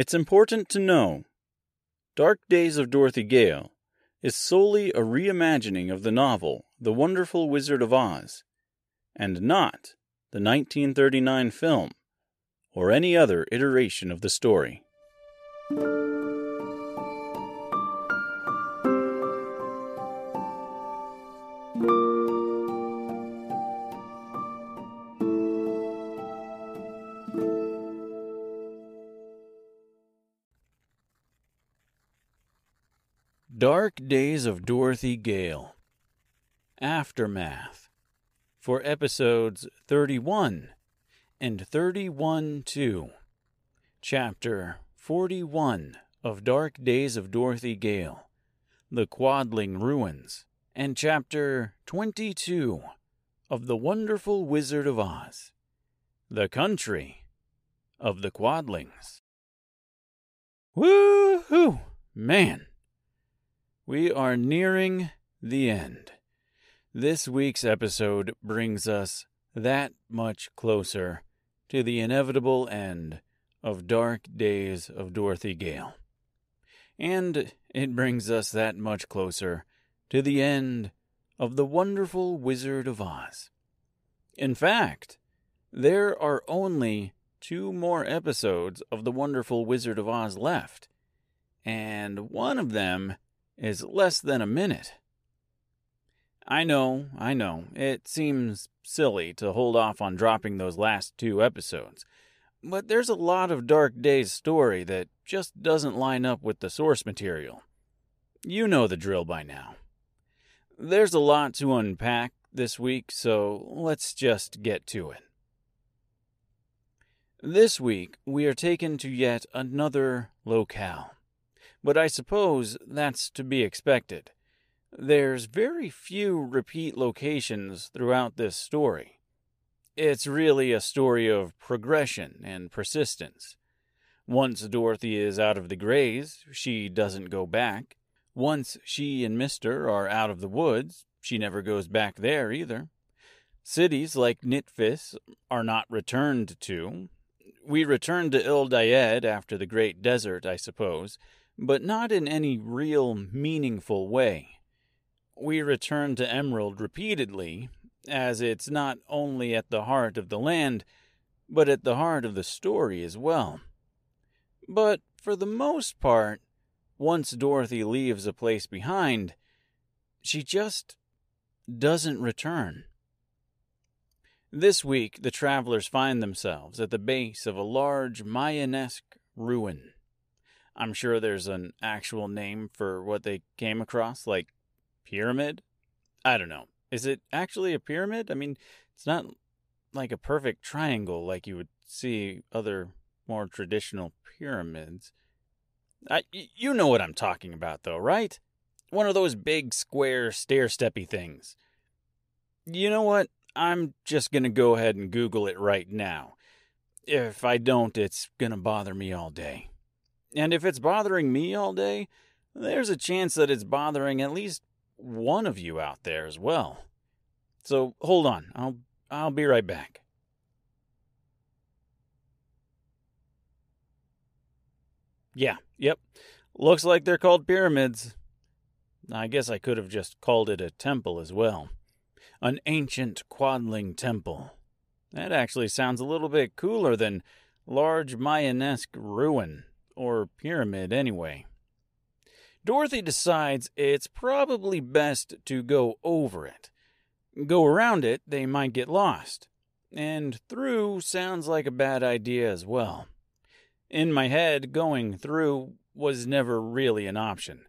It's important to know Dark Days of Dorothy Gale is solely a reimagining of the novel The Wonderful Wizard of Oz, and not the 1939 film or any other iteration of the story. Dark Days of Dorothy Gale Aftermath for episodes 31 and 31 2. Chapter 41 of Dark Days of Dorothy Gale The Quadling Ruins and Chapter 22 of The Wonderful Wizard of Oz The Country of the Quadlings. Woo-hoo! Man! We are nearing the end. This week's episode brings us that much closer to the inevitable end of Dark Days of Dorothy Gale. And it brings us that much closer to the end of The Wonderful Wizard of Oz. In fact, there are only two more episodes of The Wonderful Wizard of Oz left, and one of them is less than a minute. I know, I know, it seems silly to hold off on dropping those last two episodes, but there's a lot of Dark Days story that just doesn't line up with the source material. You know the drill by now. There's a lot to unpack this week, so let's just get to it. This week, we are taken to yet another locale but I suppose that's to be expected. There's very few repeat locations throughout this story. It's really a story of progression and persistence. Once Dorothy is out of the Greys, she doesn't go back. Once she and Mister are out of the woods, she never goes back there either. Cities like Knitfis are not returned to. We return to Il Dayed after the Great Desert, I suppose, but not in any real meaningful way. We return to Emerald repeatedly, as it's not only at the heart of the land, but at the heart of the story as well. But for the most part, once Dorothy leaves a place behind, she just doesn't return. This week, the travelers find themselves at the base of a large Mayanesque ruin. I'm sure there's an actual name for what they came across, like pyramid. I don't know. Is it actually a pyramid? I mean, it's not like a perfect triangle like you would see other more traditional pyramids. I, you know what I'm talking about, though, right? One of those big square stair steppy things. You know what? I'm just going to go ahead and Google it right now. If I don't, it's going to bother me all day. And if it's bothering me all day, there's a chance that it's bothering at least one of you out there as well. So hold on. I'll I'll be right back. Yeah, yep. Looks like they're called pyramids. I guess I could have just called it a temple as well. An ancient quadling temple. That actually sounds a little bit cooler than large Mayanesque ruin or pyramid anyway. Dorothy decides it's probably best to go over it. Go around it, they might get lost. And through sounds like a bad idea as well. In my head, going through was never really an option.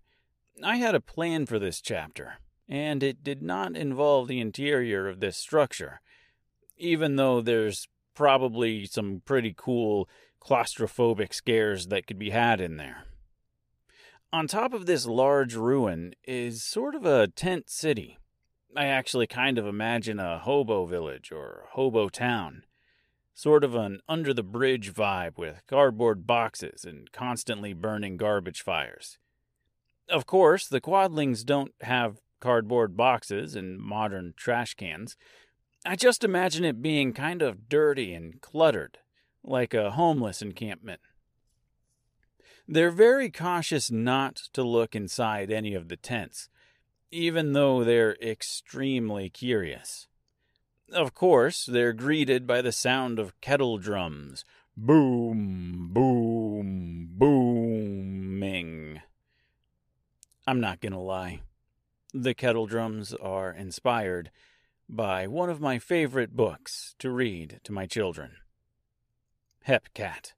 I had a plan for this chapter, and it did not involve the interior of this structure, even though there's probably some pretty cool claustrophobic scares that could be had in there. On top of this large ruin is sort of a tent city. I actually kind of imagine a hobo village or hobo town. Sort of an under the bridge vibe with cardboard boxes and constantly burning garbage fires. Of course, the Quadlings don't have cardboard boxes and modern trash cans. I just imagine it being kind of dirty and cluttered like a homeless encampment. They're very cautious not to look inside any of the tents, even though they're extremely curious. Of course, they're greeted by the sound of kettle drums. Boom, boom, booming. I'm not going to lie. The kettle drums are inspired by one of my favorite books to read to my children Hepcat.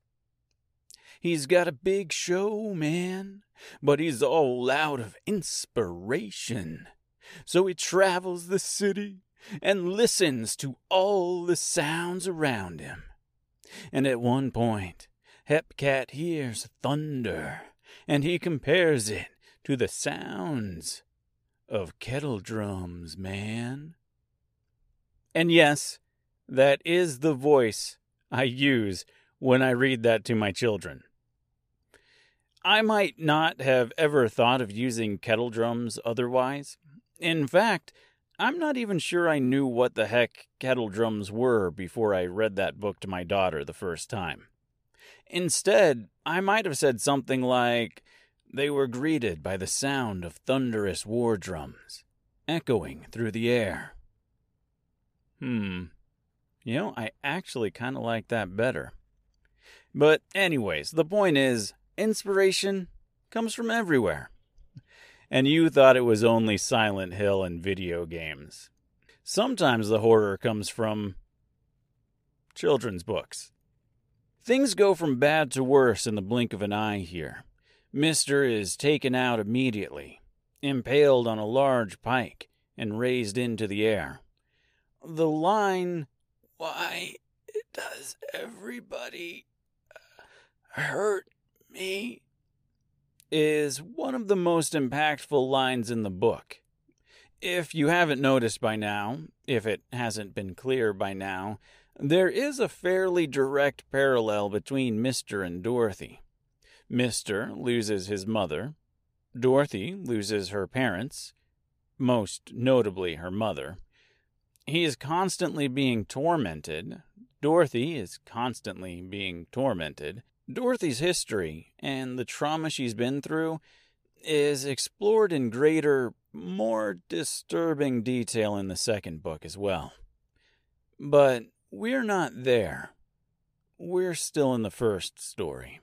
He's got a big show, man, but he's all out of inspiration. So he travels the city and listens to all the sounds around him. And at one point, Hepcat hears thunder, and he compares it to the sounds of kettle drums, man. And yes, that is the voice I use when I read that to my children. I might not have ever thought of using kettle drums otherwise. In fact, I'm not even sure I knew what the heck kettle drums were before I read that book to my daughter the first time. Instead, I might have said something like, They were greeted by the sound of thunderous war drums, echoing through the air. Hmm. You know, I actually kind of like that better. But, anyways, the point is inspiration comes from everywhere and you thought it was only Silent Hill and video games. Sometimes the horror comes from children's books. Things go from bad to worse in the blink of an eye here. Mister is taken out immediately, impaled on a large pike, and raised into the air. The line, Why does everybody uh, hurt me? is one of the most impactful lines in the book. If you haven't noticed by now, if it hasn't been clear by now, there is a fairly direct parallel between Mr. and Dorothy. Mr. loses his mother, Dorothy loses her parents, most notably her mother. He is constantly being tormented. Dorothy is constantly being tormented. Dorothy's history and the trauma she's been through is explored in greater, more disturbing detail in the second book as well. But we're not there. We're still in the first story.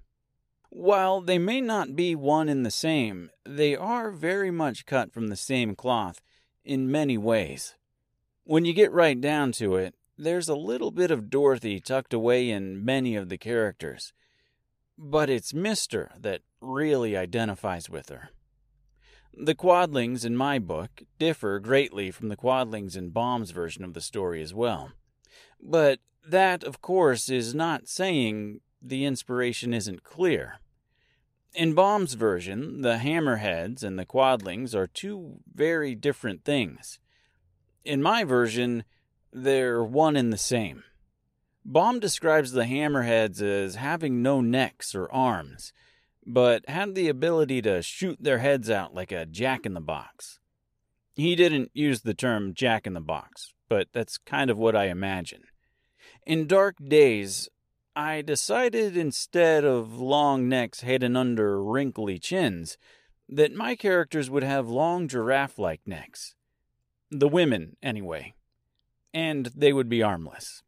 While they may not be one and the same, they are very much cut from the same cloth in many ways. When you get right down to it, there's a little bit of Dorothy tucked away in many of the characters but it's Mister that really identifies with her. The Quadlings in my book differ greatly from the Quadlings in Baum's version of the story as well. But that, of course, is not saying the inspiration isn't clear. In Baum's version, the Hammerheads and the Quadlings are two very different things. In my version, they're one and the same. Baum describes the hammerheads as having no necks or arms, but had the ability to shoot their heads out like a jack in the box. He didn't use the term jack in the box, but that's kind of what I imagine. In Dark Days, I decided instead of long necks hidden under wrinkly chins, that my characters would have long giraffe like necks. The women, anyway. And they would be armless.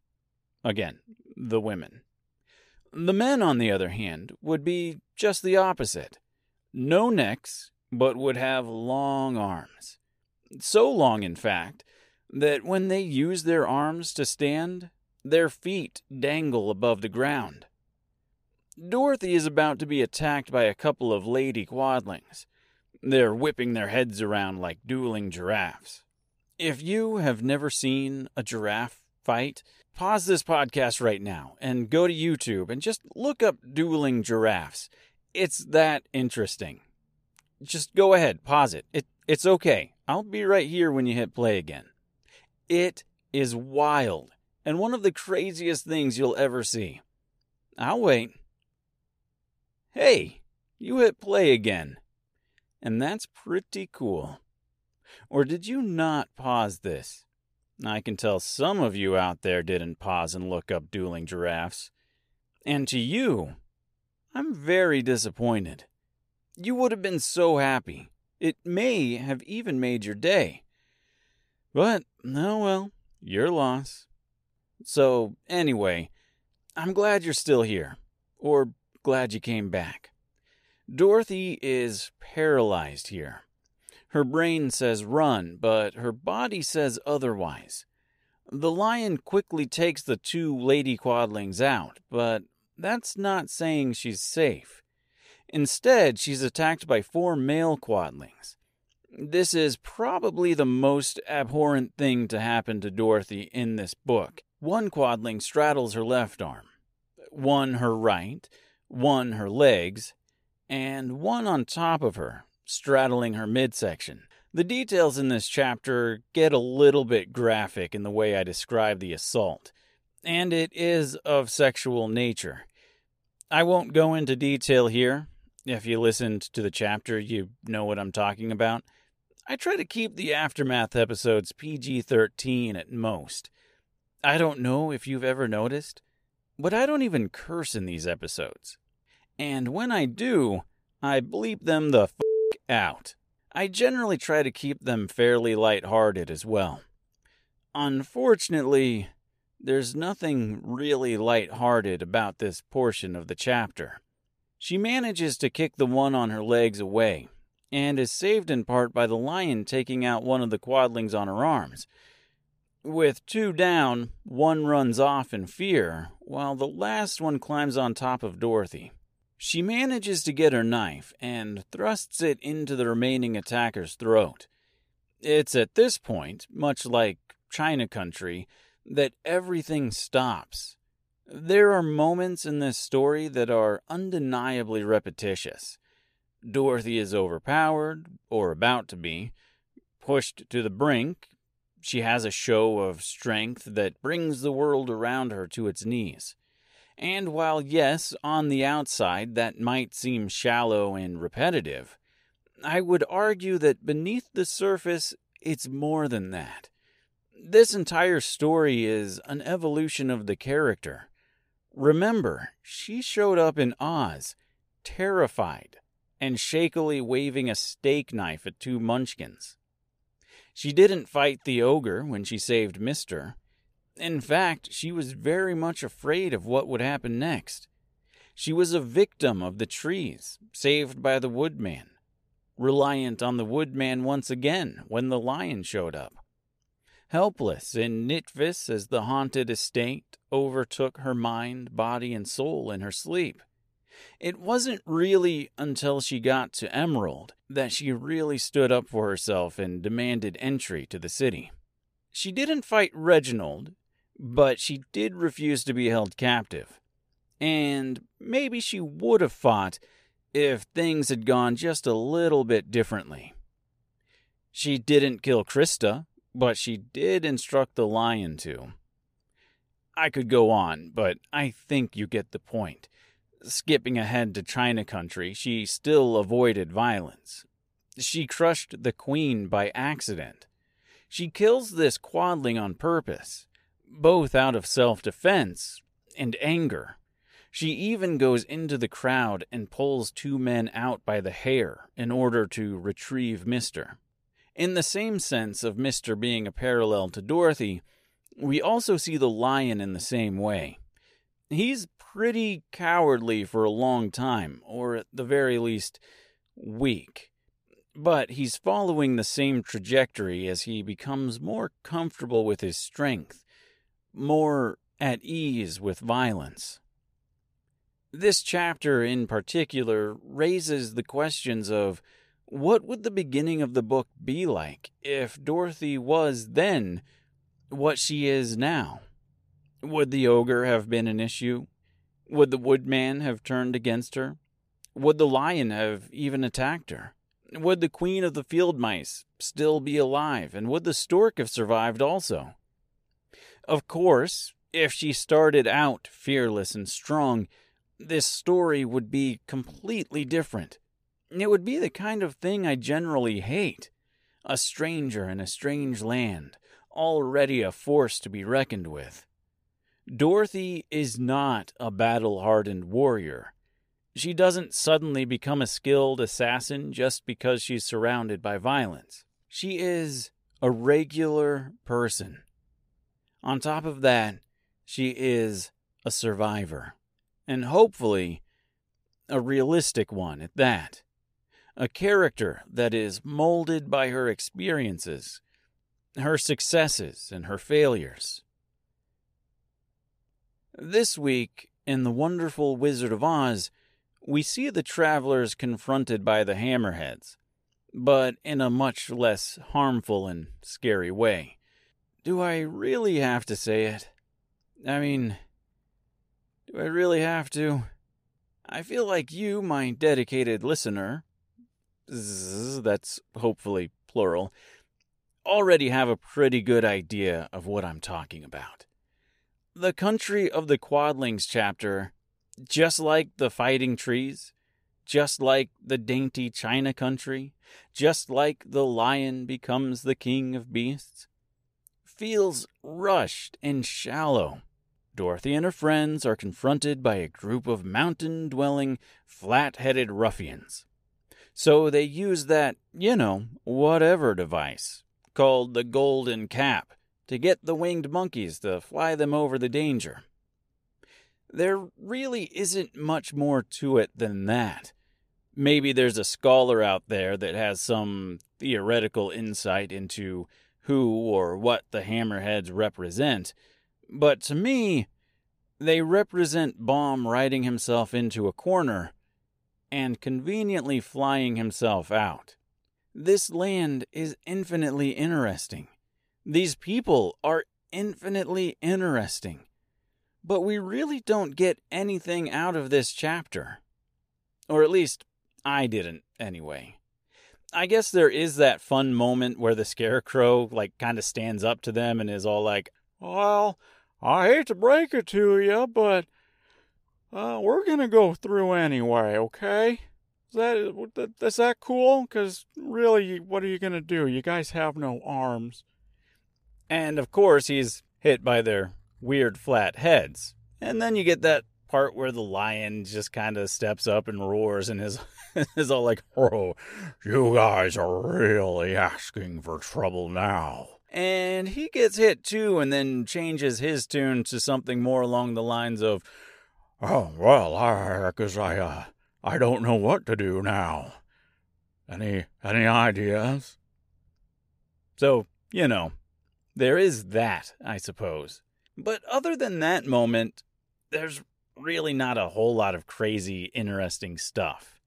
Again, the women. The men, on the other hand, would be just the opposite. No necks, but would have long arms. So long, in fact, that when they use their arms to stand, their feet dangle above the ground. Dorothy is about to be attacked by a couple of lady quadlings. They're whipping their heads around like dueling giraffes. If you have never seen a giraffe fight, pause this podcast right now and go to YouTube and just look up dueling giraffes. It's that interesting. Just go ahead, pause it. It it's okay. I'll be right here when you hit play again. It is wild and one of the craziest things you'll ever see. I'll wait. Hey, you hit play again. And that's pretty cool. Or did you not pause this? I can tell some of you out there didn't pause and look up dueling giraffes. And to you, I'm very disappointed. You would have been so happy. It may have even made your day. But, oh well, your loss. So, anyway, I'm glad you're still here. Or glad you came back. Dorothy is paralyzed here. Her brain says run, but her body says otherwise. The lion quickly takes the two lady quadlings out, but that's not saying she's safe. Instead, she's attacked by four male quadlings. This is probably the most abhorrent thing to happen to Dorothy in this book. One quadling straddles her left arm, one her right, one her legs, and one on top of her, straddling her midsection. The details in this chapter get a little bit graphic in the way I describe the assault, and it is of sexual nature. I won't go into detail here. If you listened to the chapter, you know what I'm talking about. I try to keep the Aftermath episodes PG 13 at most. I don't know if you've ever noticed, but I don't even curse in these episodes. And when I do, I bleep them the f out. I generally try to keep them fairly light-hearted as well. Unfortunately, there's nothing really light-hearted about this portion of the chapter. She manages to kick the one on her legs away, and is saved in part by the lion taking out one of the quadlings on her arms. With two down, one runs off in fear, while the last one climbs on top of Dorothy. She manages to get her knife and thrusts it into the remaining attacker's throat. It's at this point, much like China Country, that everything stops. There are moments in this story that are undeniably repetitious. Dorothy is overpowered, or about to be, pushed to the brink. She has a show of strength that brings the world around her to its knees. And while, yes, on the outside that might seem shallow and repetitive, I would argue that beneath the surface it's more than that. This entire story is an evolution of the character. Remember, she showed up in Oz, terrified, and shakily waving a steak knife at two munchkins. She didn't fight the ogre when she saved Mister. In fact, she was very much afraid of what would happen next. She was a victim of the trees, saved by the woodman, reliant on the woodman once again when the lion showed up. Helpless in Nitvis as the haunted estate overtook her mind, body, and soul in her sleep. It wasn't really until she got to Emerald that she really stood up for herself and demanded entry to the city. She didn't fight Reginald, but she did refuse to be held captive. And maybe she would have fought if things had gone just a little bit differently. She didn't kill Krista, but she did instruct the lion to. I could go on, but I think you get the point. Skipping ahead to China Country, she still avoided violence. She crushed the queen by accident. She kills this quadling on purpose both out of self defense and anger. She even goes into the crowd and pulls two men out by the hair in order to retrieve Mister. In the same sense of Mister being a parallel to Dorothy, we also see the lion in the same way. He's pretty cowardly for a long time, or at the very least, weak. But he's following the same trajectory as he becomes more comfortable with his strength more at ease with violence. This chapter in particular raises the questions of what would the beginning of the book be like if Dorothy was then what she is now? Would the ogre have been an issue? Would the woodman have turned against her? Would the lion have even attacked her? Would the queen of the field mice still be alive? And would the stork have survived also? Of course, if she started out fearless and strong, this story would be completely different. It would be the kind of thing I generally hate a stranger in a strange land, already a force to be reckoned with. Dorothy is not a battle hardened warrior. She doesn't suddenly become a skilled assassin just because she's surrounded by violence. She is a regular person. On top of that, she is a survivor, and hopefully a realistic one at that. A character that is molded by her experiences, her successes, and her failures. This week, in The Wonderful Wizard of Oz, we see the travelers confronted by the hammerheads, but in a much less harmful and scary way. Do I really have to say it? I mean, do I really have to? I feel like you, my dedicated listener, that's hopefully plural, already have a pretty good idea of what I'm talking about. The Country of the Quadlings chapter, just like the Fighting Trees, just like the dainty China country, just like the lion becomes the king of beasts, feels rushed and shallow. Dorothy and her friends are confronted by a group of mountain dwelling, flat headed ruffians. So they use that, you know, whatever device, called the Golden Cap, to get the winged monkeys to fly them over the danger. There really isn't much more to it than that. Maybe there's a scholar out there that has some theoretical insight into who or what the hammerheads represent, but to me, they represent Baum riding himself into a corner and conveniently flying himself out. This land is infinitely interesting. These people are infinitely interesting. But we really don't get anything out of this chapter. Or at least, I didn't, anyway. I guess there is that fun moment where the scarecrow, like, kind of stands up to them and is all like, Well, I hate to break it to you, but uh, we're gonna go through anyway, okay? Is that is that cool? Because really, what are you gonna do? You guys have no arms. And of course, he's hit by their weird flat heads. And then you get that part where the lion just kind of steps up and roars and is is all like, "Oh, you guys are really asking for trouble now." And he gets hit too, and then changes his tune to something more along the lines of, "Oh well, I I uh, I don't know what to do now. Any any ideas?" So you know, there is that, I suppose. But other than that moment, there's really not a whole lot of crazy, interesting stuff.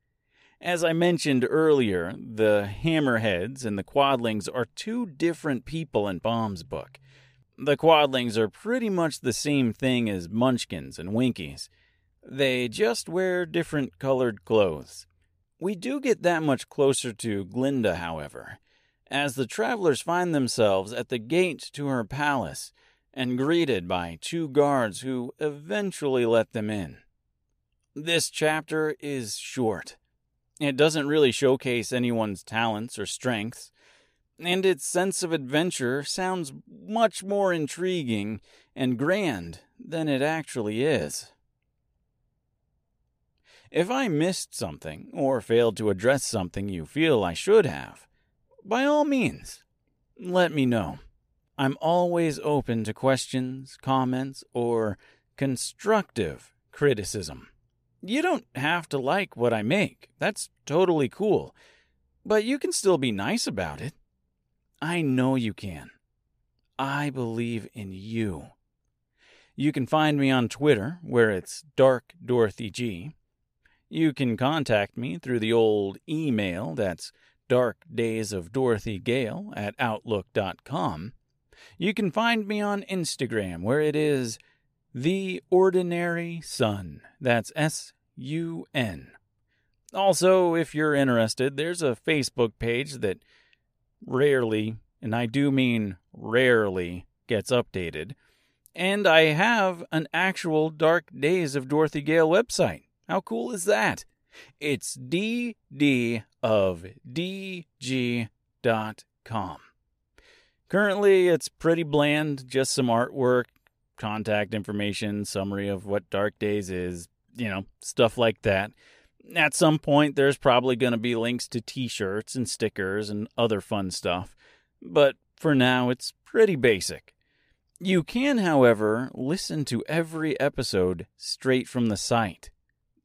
As I mentioned earlier, the Hammerheads and the Quadlings are two different people in Baum's book. The Quadlings are pretty much the same thing as Munchkins and Winkies. They just wear different colored clothes. We do get that much closer to Glinda, however, as the travelers find themselves at the gate to her palace and greeted by two guards who eventually let them in. This chapter is short. It doesn't really showcase anyone's talents or strengths, and its sense of adventure sounds much more intriguing and grand than it actually is. If I missed something or failed to address something you feel I should have, by all means, let me know. I'm always open to questions, comments, or constructive criticism. You don't have to like what I make. That's totally cool. But you can still be nice about it. I know you can. I believe in you. You can find me on Twitter, where it's Dark Dorothy G. You can contact me through the old email that's darkdaysofdorothygale at outlook.com. You can find me on Instagram, where it is The Ordinary Sun. That's S U N. Also, if you're interested, there's a Facebook page that rarely, and I do mean rarely, gets updated. And I have an actual Dark Days of Dorothy Gale website. How cool is that? It's dd of dg.com. Currently, it's pretty bland, just some artwork, contact information, summary of what Dark Days is, you know, stuff like that. At some point, there's probably going to be links to t shirts and stickers and other fun stuff, but for now, it's pretty basic. You can, however, listen to every episode straight from the site.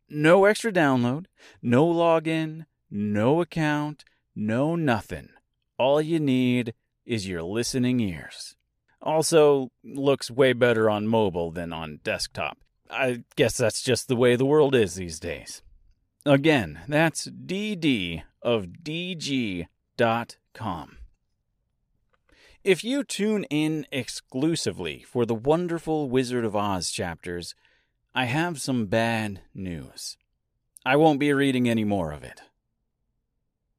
No extra download, no login, no account, no nothing. All you need is your listening ears. Also, looks way better on mobile than on desktop. I guess that's just the way the world is these days. Again, that's dd of dg.com. If you tune in exclusively for the wonderful Wizard of Oz chapters, I have some bad news. I won't be reading any more of it.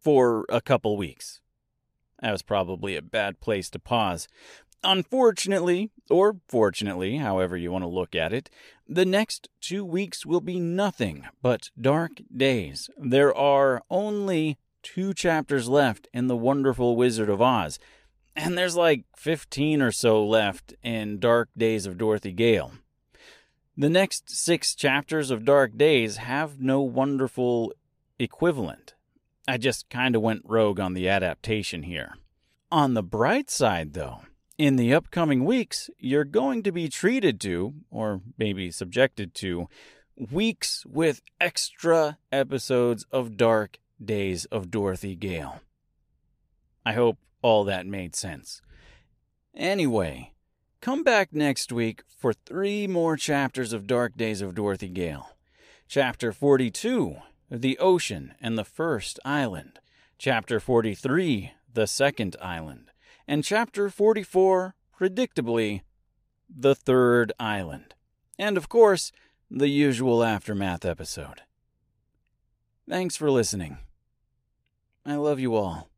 For a couple weeks. That was probably a bad place to pause. Unfortunately, or fortunately, however you want to look at it, the next two weeks will be nothing but dark days. There are only two chapters left in The Wonderful Wizard of Oz, and there's like 15 or so left in Dark Days of Dorothy Gale. The next six chapters of Dark Days have no wonderful equivalent. I just kind of went rogue on the adaptation here. On the bright side, though, in the upcoming weeks, you're going to be treated to, or maybe subjected to, weeks with extra episodes of Dark Days of Dorothy Gale. I hope all that made sense. Anyway, come back next week for three more chapters of Dark Days of Dorothy Gale. Chapter 42, The Ocean and the First Island. Chapter 43, The Second Island. And Chapter 44, predictably, The Third Island. And of course, the usual Aftermath episode. Thanks for listening. I love you all.